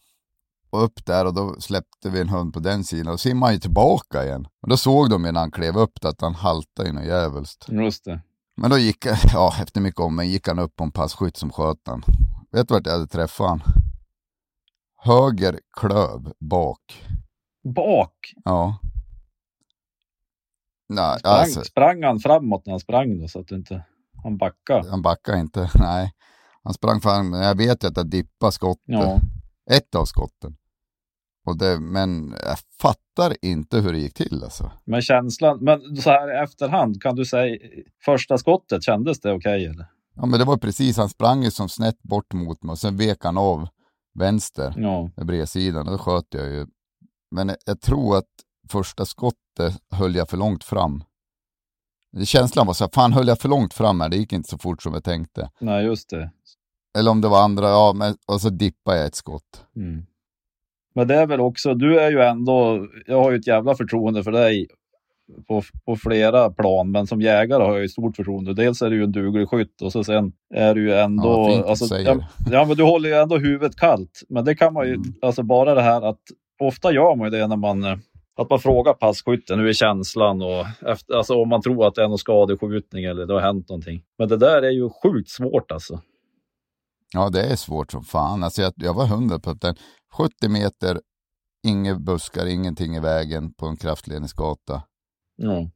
Och upp där och då släppte vi en hund på den sidan och simmade han ju tillbaka igen. Och då såg de ju när han klev upp att han haltade ju något djävulskt. Just det. Men då gick, *laughs* ja efter mycket om, men gick han upp på en passkytt som sköt han. Vet du vart jag hade träffat han? Höger klöv bak. Bak? Ja. Nej, Sprang, alltså, sprang han framåt när han sprang då så att inte han backade? han backade inte. *laughs* Nej. Han sprang fram, jag vet ju att jag dippade skottet. Ja. Ett av skotten. Och det, men jag fattar inte hur det gick till alltså. Men känslan, men så här i efterhand, kan du säga första skottet, kändes det okej eller? Ja men det var precis, han sprang ju som snett bort mot mig och sen vek han av vänster Ja. bredsidan och då sköt jag ju. Men jag, jag tror att första skottet höll jag för långt fram. Känslan var så här, fan höll jag för långt fram här, det gick inte så fort som jag tänkte. Nej, just det. Eller om det var andra, ja men och så dippade jag ett skott. Mm. Men det är väl också, du är ju ändå, jag har ju ett jävla förtroende för dig på, på flera plan, men som jägare har jag ju stort förtroende. Dels är du ju en duglig skytt och så sen är du ju ändå... Ja, alltså, ja, ja, men du håller ju ändå huvudet kallt. Men det kan man ju, Mm. alltså bara det här att, ofta gör man ju det när man, att man frågar passkytten, hur är känslan och efter, alltså om man tror att det är någon skadeskjutning eller det har hänt någonting. Men det där är ju sjukt svårt alltså. Ja, det är svårt som fan. Alltså jag, jag var hundra på den 70 meter, inga buskar, ingenting i vägen på en kraftledningsgata. Ja.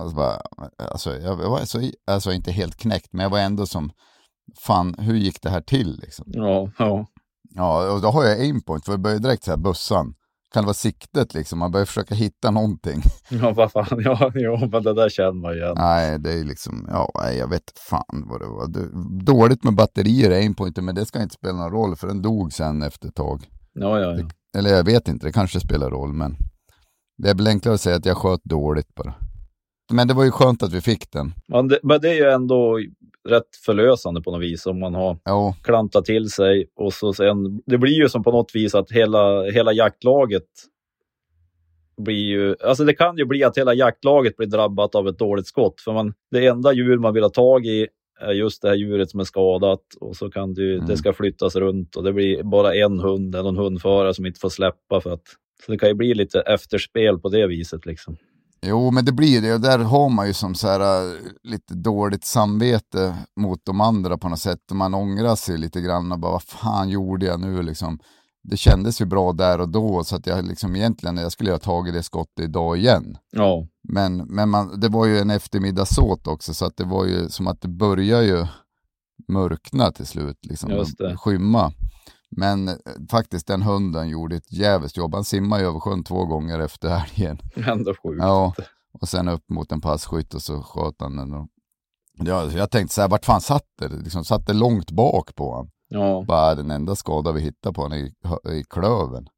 Alltså, bara, alltså jag, var så, alltså inte helt knäckt, men jag var ändå som, fan, hur gick det här till liksom? Ja, ja. Ja, och då har jag aimpoint, för jag börjar direkt så här bussen. Kan det vara siktet liksom? Man börjar försöka hitta någonting. *laughs* Ja, vad fan. Ja, ja, men det där känner man igen. Nej, det är liksom, ja, nej, jag vet fan vad det var. Det, dåligt med batterier i aimpointen, men det ska inte spela någon roll, för den dog sen efter ett tag. Ja, ja, ja. Eller jag vet inte, det kanske spelar roll, men det är väl enklare att säga att jag sköt dåligt bara. Men det var ju skönt att vi fick den. Men det, men det är ju ändå rätt förlösande på något vis om man har Jo, klantat till sig och så sen. Det blir ju som på något vis att hela, hela jaktlaget blir ju, alltså det kan ju bli att hela jaktlaget blir drabbat av ett dåligt skott. För man, det enda djur man vill ha tag i är just det här djuret som är skadat och så kan det, Mm. det ska flyttas runt och det blir bara en hund eller någon hundförare som inte får släppa för att så det kan ju bli lite efterspel på det viset liksom. Jo, men det blir det. Och där har man ju som så här, äh, lite dåligt samvete mot de andra på något sätt. Man ångrar sig lite grann och bara, vad fan gjorde jag nu liksom? Det kändes ju bra där och då, så att jag liksom egentligen, jag skulle ha tagit det skottet idag igen. Ja, Men, men man, det var ju en eftermiddagssåt också, så att det var ju som att det började ju mörkna till slut, liksom, skymma. Men eh, faktiskt den hunden gjorde ett jävligt jobb. Han simmade över sjön två gånger efter helgen. *laughs* ändå sjukt. Ja, och sen upp mot en passkytt och så sköt han den. Och... Ja, jag tänkte så här, vart fan satt det? Liksom, satt det långt bak på honom? Ja. Bara den enda skada vi hittade på honom i, i klöven.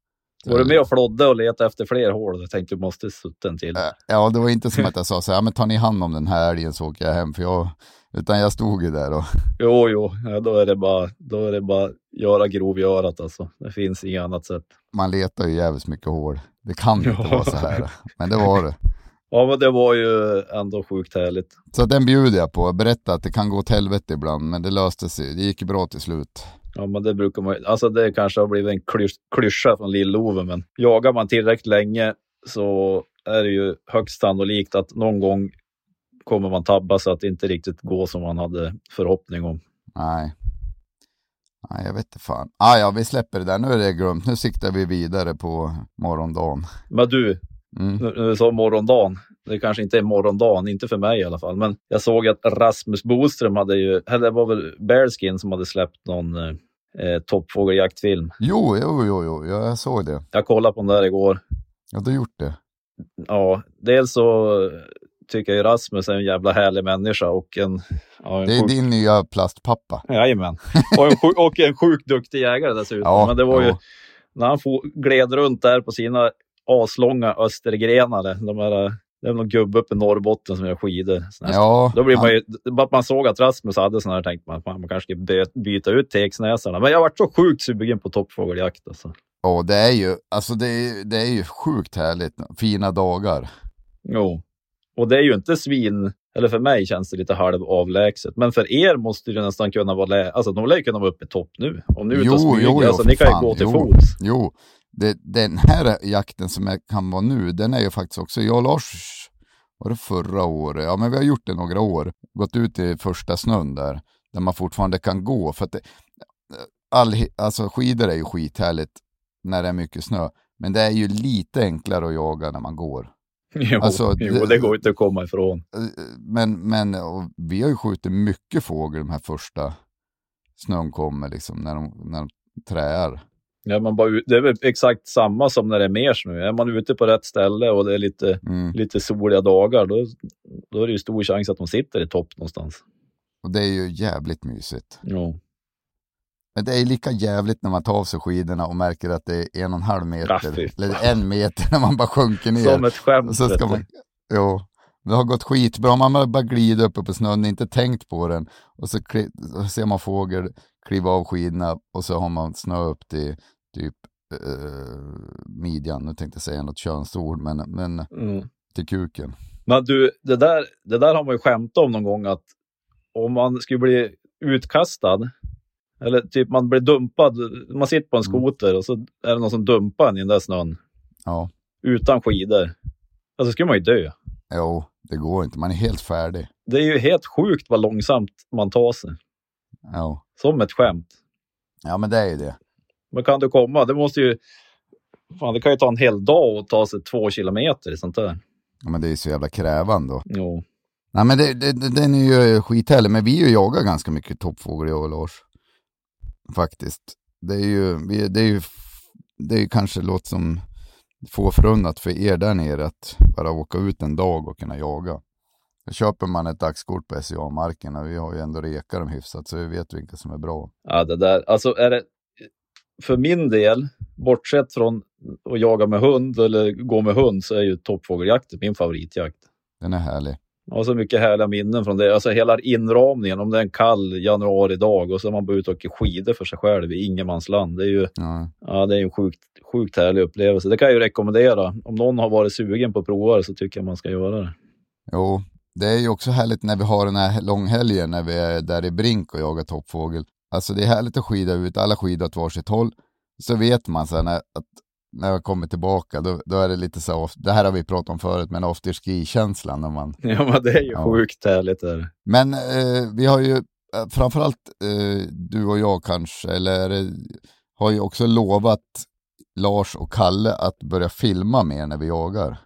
Var du med och flodde och letade efter fler hål? Jag tänkte du måste sutta en till. Ja, det var inte som att jag sa så här, men tar ni hand om den här älgen så åker jag hem. För jag, utan jag stod ju där och *laughs* Jo, jo, ja, då är det bara, då är det bara göra grovgörat alltså. Det finns inget annat sätt. man letar ju jävligt mycket hål. Det kan ju inte Ja. vara så här. Men det var det. *laughs* Ja, men det var ju ändå sjukt härligt. Så den bjuder jag på. Berätta att det kan gå åt helvete ibland, men det löste sig. Det gick bra till slut. Ja, men det brukar man Alltså det kanske har blivit en klys klyscha från Lill-Ove, men jagar man tillräckligt länge så är det ju högst sannolikt att någon gång kommer man tabba så att det inte riktigt går som man hade förhoppning om. Nej. Nej, jag vet inte fan. Ah, ja, vi släpper det där. Nu är det glömt. Nu siktar vi vidare på morgondagen. Men du, Mm. nu du sa morgondagen, det kanske inte är morgondagen, inte för mig i alla fall, men jag såg att Rasmus Boström hade ju, eller det var väl Bearskin som hade släppt någon eh, toppfågeljaktfilm. Jo, jo, jo, jo, ja, jag såg det. Jag kollade på den där igår. Ja, du har gjort det. Ja, dels så tycker jag ju Rasmus är en jävla härlig människa och en... Ja, en Det är sjuk- din nya plastpappa. Jajamän. Och en, sjuk, och en sjukt duktig jägare dessutom. Ja, Men det var ju ja. när han for, gled runt där på sina aslånga östergrenare. De här, det är någon gubbe uppe i Norrbotten som gör skidor. Ja, Då blir man ju, bara man såg att Rasmus hade sådana här tänkte man att man kanske ska by- byta ut tegsnäsarna. Men jag varit så sjukt sugen på toppfågeljakt. Alltså. Ja, det är ju, alltså det är, det är ju sjukt härligt. Fina dagar. Jo. Och det är ju inte svin, eller för mig känns det lite halv avlägset. Men för er måste det nästan kunna vara, lä- alltså de lär ju kunna vara uppe i topp nu. Om ni är ute och smyger, alltså för ni kan ju fan. gå till jo, fots. Jo, det, den här jakten som jag kan vara nu, den är ju faktiskt också, jag och Lars, var det förra året? Ja, men vi har gjort det några år. Gått ut i första snön där, där man fortfarande kan gå. För att det, all, alltså skidor är ju skithärligt när det är mycket snö. Men det är ju lite enklare att jaga när man går. Jo, Alltså, jo, det- går inte att komma ifrån. Men, men vi har ju skjutit mycket fågel de här första snön kommer, liksom, när de, när de träar. Ja, man bara, det är väl exakt samma som när det är mer snö. Är man ute på rätt ställe och det är lite, Mm. lite soliga dagar, då, då är det ju stor chans att de sitter i topp någonstans. Och det är ju jävligt mysigt. Jo. Men det är lika jävligt när man tar av sig skidorna och märker att det är en och en halv meter. Eller en meter när man bara sjunker ner. Som ett skämt. och så ska man, jo, det har gått skitbra. Man har bara glidit uppe på snön, inte tänkt på den. Och så, så ser man fågel kliva av skidorna och så har man snö upp till typ eh, midjan. Nu tänkte jag säga något könsord, men, men Mm. till kuken. Men du, det där, det där har man ju skämtat om någon gång att om man skulle bli utkastad eller typ man blir dumpad, man sitter på en Mm. skoter och så är det någon som dumpar en i den där snön Ja, utan skidor. Alltså skulle man ju dö. jo, det går inte. Man är helt färdig. Det är ju helt sjukt vad långsamt man tar sig. Ja, Som ett skämt. ja men det är ju det. Men kan du komma? Det måste ju... Fan, det kan ju ta en hel dag att ta sig två kilometer i sånt där. Ja, men det är så jävla krävande då. Jo. Nej men det, det, den är ju skithärlig, men vi är ju jagar ganska mycket toppfågel jag och Lars. Faktiskt. Det är ju, det är ju, det är ju kanske låt som få förunnat för er där nere att bara åka ut en dag och kunna jaga. Då köper man ett dagskort på SCA-marken och vi har ju ändå rekat dem hyfsat så vi vet vilka som är bra. Ja, det där. Alltså är det... För min del, bortsett från att jaga med hund eller gå med hund, så är ju toppfågeljakten min favoritjakt. Den är härlig. Har så mycket härliga minnen från det. Alltså hela inramningen, om det är en kall januari-dag och så är man bara ute och åker skidor för sig själv i ingenmansland. Det är ju Ja, ja, det är en sjukt, sjukt härlig upplevelse. Det kan jag ju rekommendera. Om någon har varit sugen på att prova det så tycker jag man ska göra det. Jo, det är ju också härligt när vi har den här långhelgen när vi är där i Brink och jagar toppfågel. Alltså det är härligt att skida ut, alla skidar åt varsitt håll. Så vet man sen att när jag kommer tillbaka, då, då är det lite så, off- det här har vi pratat om förut, men afterski-känslan när man... Ja, men det är ju Ja. sjukt härligt. Där. Men eh, vi har ju, eh, framförallt eh, du och jag kanske, eller har ju också lovat Lars och Kalle att börja filma mer när vi jagar.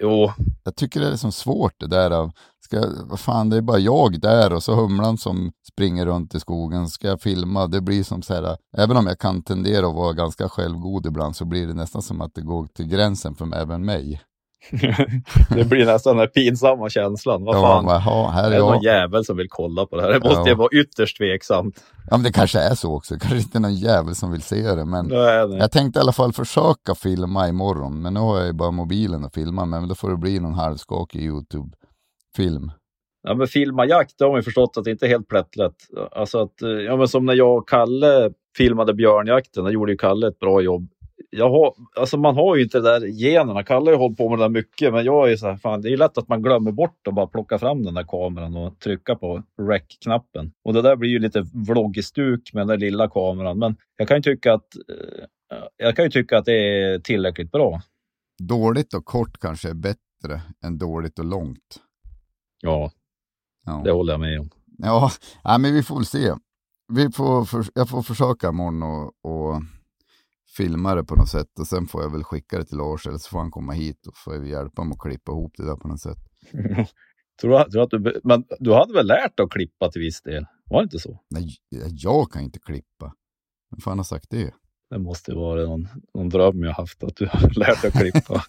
Jo, Jag tycker det är liksom svårt det där av, ska, vad fan det är bara jag där och så humlan som springer runt i skogen, ska jag filma? Det blir som så här, även om jag kan tendera att vara ganska självgod ibland så blir det nästan som att det går till gränsen för även mig. *laughs* det blir nästan den här pinsamma känslan. Vad Ja, fan, "Jaha, här är är det någon jag. jävel som vill kolla på det här? Det måste Ja. ju vara ytterst tveksamt. Ja men det kanske är så också, kanske inte är någon jävel som vill se det men Nej, nej. jag tänkte i alla fall försöka filma imorgon men nu har jag ju bara mobilen att filma med men då får det bli någon halvskakig YouTube-film. Ja, men filma jakt, det har man ju förstått att det inte är helt plättlätt. Alltså att, eh, ja, men som när jag och Kalle filmade björnjakten, då gjorde ju Kalle ett bra jobb jag har, alltså man har ju inte det där generna. Kalle har hållit på med det där mycket, men jag är så här, fan, det är lätt att man glömmer bort att bara plocka fram den där kameran och trycka på rec-knappen. Och det där blir ju lite vloggstuk med den där lilla kameran, men jag kan ju tycka att eh, jag kan ju tycka att det är tillräckligt bra. Dåligt och kort kanske är bättre än dåligt och långt. Ja, Ja, det håller jag med om. ja nej, men vi får väl se. Vi får, för, jag får försöka imorgon och, och filma det på något sätt och sen får jag väl skicka det till Lars eller så får han komma hit och får vi hjälpa honom att klippa ihop det där på något sätt. tror du, tror att du, men du hade väl lärt dig att klippa till viss del? Var det inte så? Nej, jag kan inte klippa. Vem fan har sagt det? Det måste vara någon, någon dröm jag haft att du har *laughs* lärt dig att klippa.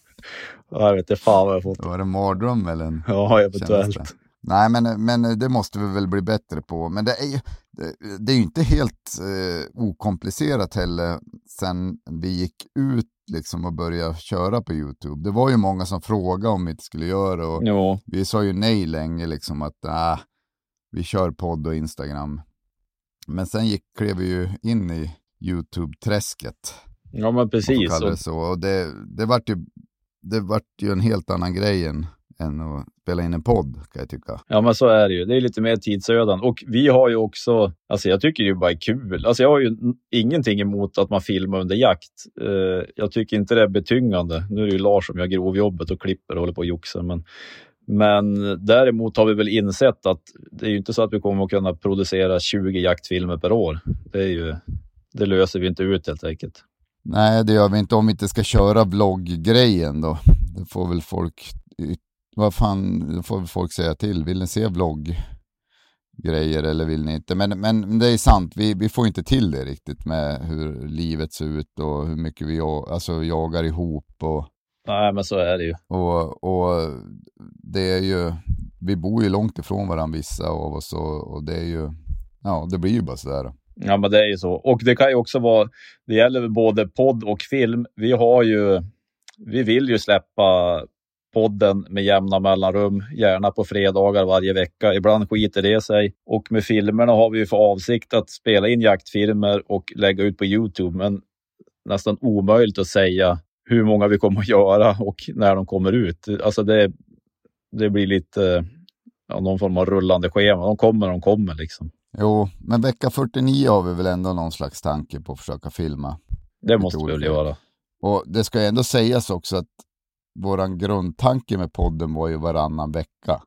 jag vet inte fan vad jag fått. Var det en mardröm eller en Ja, eventuellt. Nej, men, men det måste vi väl bli bättre på. Men det är ju, det, det är ju inte helt eh, okomplicerat heller sen vi gick ut liksom och började köra på YouTube. Det var ju många som frågade om vi inte skulle göra det och Jo, vi sa ju nej länge liksom att äh, vi kör podd och Instagram. Men sen gick, klev vi ju in i YouTube-träsket. ja men precis. det så. Och det, det, vart ju, det vart ju en helt annan grej än, än att spela in en podd kan jag tycka. ja, men så är det ju. Det är lite mer tidsödande. Och vi har ju också, alltså jag tycker det bara är kul. Alltså jag har ju ingenting emot att man filmar under jakt. Eh, jag tycker inte det är betyngande. Nu är det ju Lars som gör grovjobbet och klipper och håller på och joxar. Men, men däremot har vi väl insett att det är ju inte så att vi kommer att kunna producera 20 jaktfilmer per år. Det är ju, det löser vi inte ut helt enkelt. Nej, det gör vi inte om vi inte ska köra vlogggrejen då. Det får väl folk, vad fan, det får väl folk säga till. Vill ni se vlogggrejer eller vill ni inte? Men, men det är sant, vi, vi får inte till det riktigt med hur livet ser ut och hur mycket vi alltså, jagar ihop och, Nej, men så är det ju. och, och det är ju, vi bor ju långt ifrån varandra vissa av oss och, och det är ju, ja det blir ju bara sådär. Ja, men det är ju så. Och det kan ju också vara, det gäller både podd och film. Vi har ju, vi vill ju släppa podden med jämna mellanrum, gärna på fredagar varje vecka. Ibland skiter det sig. Och med filmerna har vi ju för avsikt att spela in jaktfilmer och lägga ut på Youtube, men nästan omöjligt att säga hur många vi kommer att göra och när de kommer ut. Alltså det, det blir lite ja, någon form av rullande schema. De kommer, de kommer liksom. Jo, men vecka 49 har vi väl ändå någon slags tanke på att försöka filma. Det måste vi väl göra. Och det ska ändå sägas också att våran grundtanke med podden var ju varannan vecka.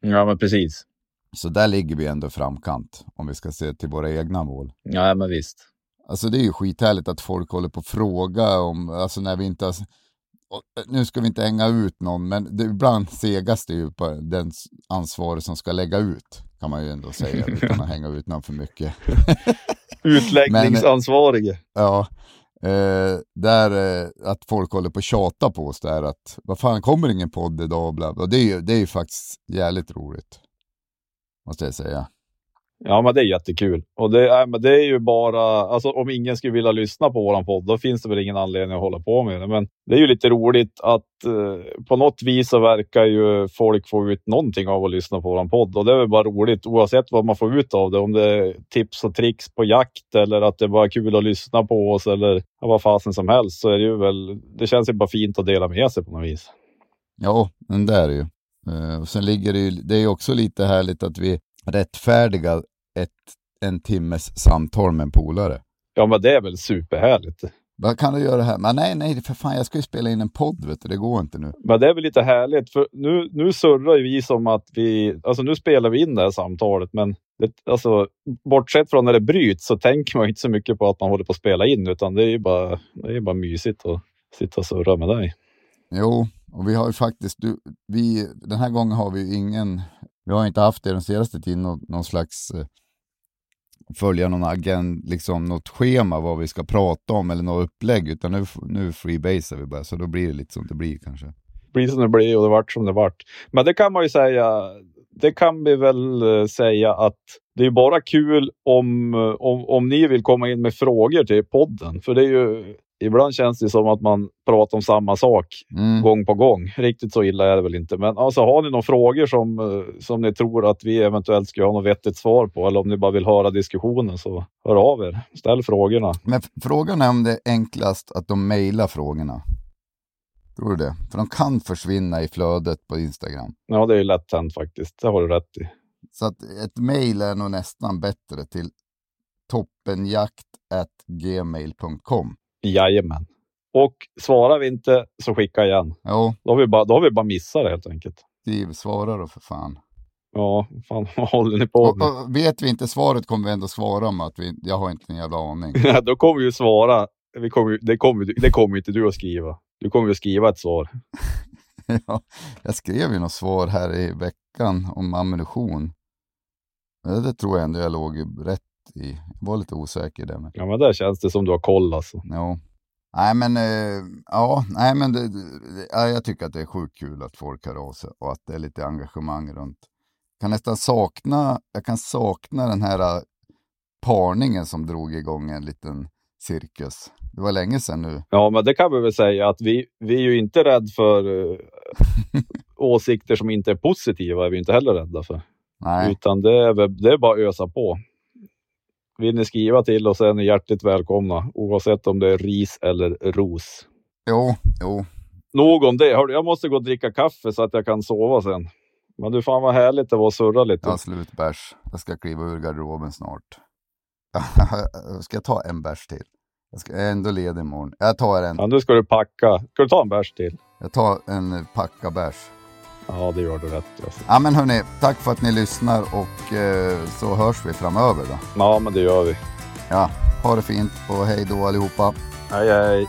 Ja, men precis. Så där ligger vi ändå i framkant om vi ska se till våra egna mål. Ja, men visst. Alltså det är ju skithärligt att folk håller på att fråga om, alltså när vi inte har, nu ska vi inte hänga ut någon, men det, ibland segas det ju på den ansvarig som ska lägga ut, kan man ju ändå säga, *laughs* utan att hänga ut någon för mycket. *laughs* Utläggningsansvarige. *laughs* Ja, eh, där eh, att folk håller på att tjata på oss där att vad fan kommer ingen podd idag bla bla. Det är ju, det är ju faktiskt jävligt roligt. Måste jag säga. Ja, men det är jättekul. Och det, är, men det är ju bara, alltså om ingen skulle vilja lyssna på vår podd, då finns det väl ingen anledning att hålla på med det. Men det är ju lite roligt att eh, på något vis så verkar ju folk få ut någonting av att lyssna på vår podd. Och det är väl bara roligt oavsett vad man får ut av det. Om det är tips och tricks på jakt eller att det bara är kul att lyssna på oss eller vad fasen som helst så är det ju väl, det känns ju bara fint att dela med sig på något vis. Ja, men det är det ju. Eh, och sen ligger det ju, det är ju också lite härligt att vi rättfärdigar ett, en timmes samtal med en polare. Ja, men det är väl superhärligt. Vad kan du göra här? Men nej, nej, för fan, jag ska ju spela in en podd, vet du. Det går inte nu. Men det är väl lite härligt, för nu, nu surrar ju vi som att vi... Alltså nu spelar vi in det här samtalet, men det, alltså, bortsett från när det bryts så tänker man inte så mycket på att man håller på att spela in, utan det är ju bara, det är ju bara mysigt att sitta och surra med dig. Jo, och vi har ju faktiskt, du, vi, den här gången har vi ju ingen, vi har inte haft det den senaste tiden, någon, någon slags eh, följa någon agent, liksom något schema vad vi ska prata om eller något upplägg, utan nu, nu freebasar vi bara, så då blir det lite som det blir kanske. Det blir som det blir och det vart som det vart. Men det kan man ju säga, det kan vi väl eh, säga att det är bara kul om, eh, om, om ni vill komma in med frågor till podden. För det är ju ibland känns det som att man pratar om samma sak Mm. gång på gång. Riktigt så illa är det väl inte. Men alltså, har ni några frågor som, eh, som ni tror att vi eventuellt ska ha något vettigt svar på eller om ni bara vill höra diskussionen så hör av er. Ställ frågorna. Men frågan är om det är enklast att de mejlar frågorna. Tror du det? För de kan försvinna i flödet på Instagram. Ja, det är ju lätt hänt faktiskt. Det har du rätt i. Så att ett mejl är nog nästan bättre till toppenjakt.gmail.com. Jajamän. Och svarar vi inte så skicka igen. Jo, Då har vi bara, då har vi bara missat det helt enkelt. skriv, svara då för fan. Ja, fan *laughs* vad håller ni på Och, med? och vet vi inte svaret kommer vi ändå svara med att vi, jag har inte en jävla aning. *laughs* då kommer vi ju svara. Vi kommer, det, kommer, det kommer inte du att skriva. Du kommer ju skriva ett svar. *laughs* ja, jag skrev ju något svar här i veckan om ammunition. Det tror jag ändå jag låg rätt i. Jag var lite osäker där. Men, Ja, men där känns det som du har koll alltså. jo. Nej men, eh, ja, nej men det, det, ja, jag tycker att det är sjukt kul att folk hör av sig och att det är lite engagemang runt. kan nästan sakna, jag kan sakna den här eh, parningen som drog igång en liten cirkus. Det var länge sedan nu. Ja, men det kan vi väl säga att vi, vi är ju inte rädda för eh, *laughs* åsikter som inte är positiva. är vi inte heller rädda för. Nej, Utan det är, det är bara att ösa på. Vill ni skriva till oss är ni hjärtligt välkomna oavsett om det är ris eller ros. jo, jo. Nog om det. Hörru, jag måste gå och dricka kaffe så att jag kan sova sen. Men du, fan vad härligt det var att surra lite. Jag har slut bärs. Jag ska kliva ur garderoben snart. *laughs* ska jag ta en bärs till? Jag, ska, jag är ändå ledig imorgon. Jag tar en. Ja, nu ska du packa. Ska du ta en bärs till? Jag tar en packa bärs. Ja, det gör du rätt i, alltså. Ja men hörni, tack för att ni lyssnar och eh, så hörs vi framöver då. Ja, men det gör vi. Ja, ha det fint och hej då allihopa. Hej, hej.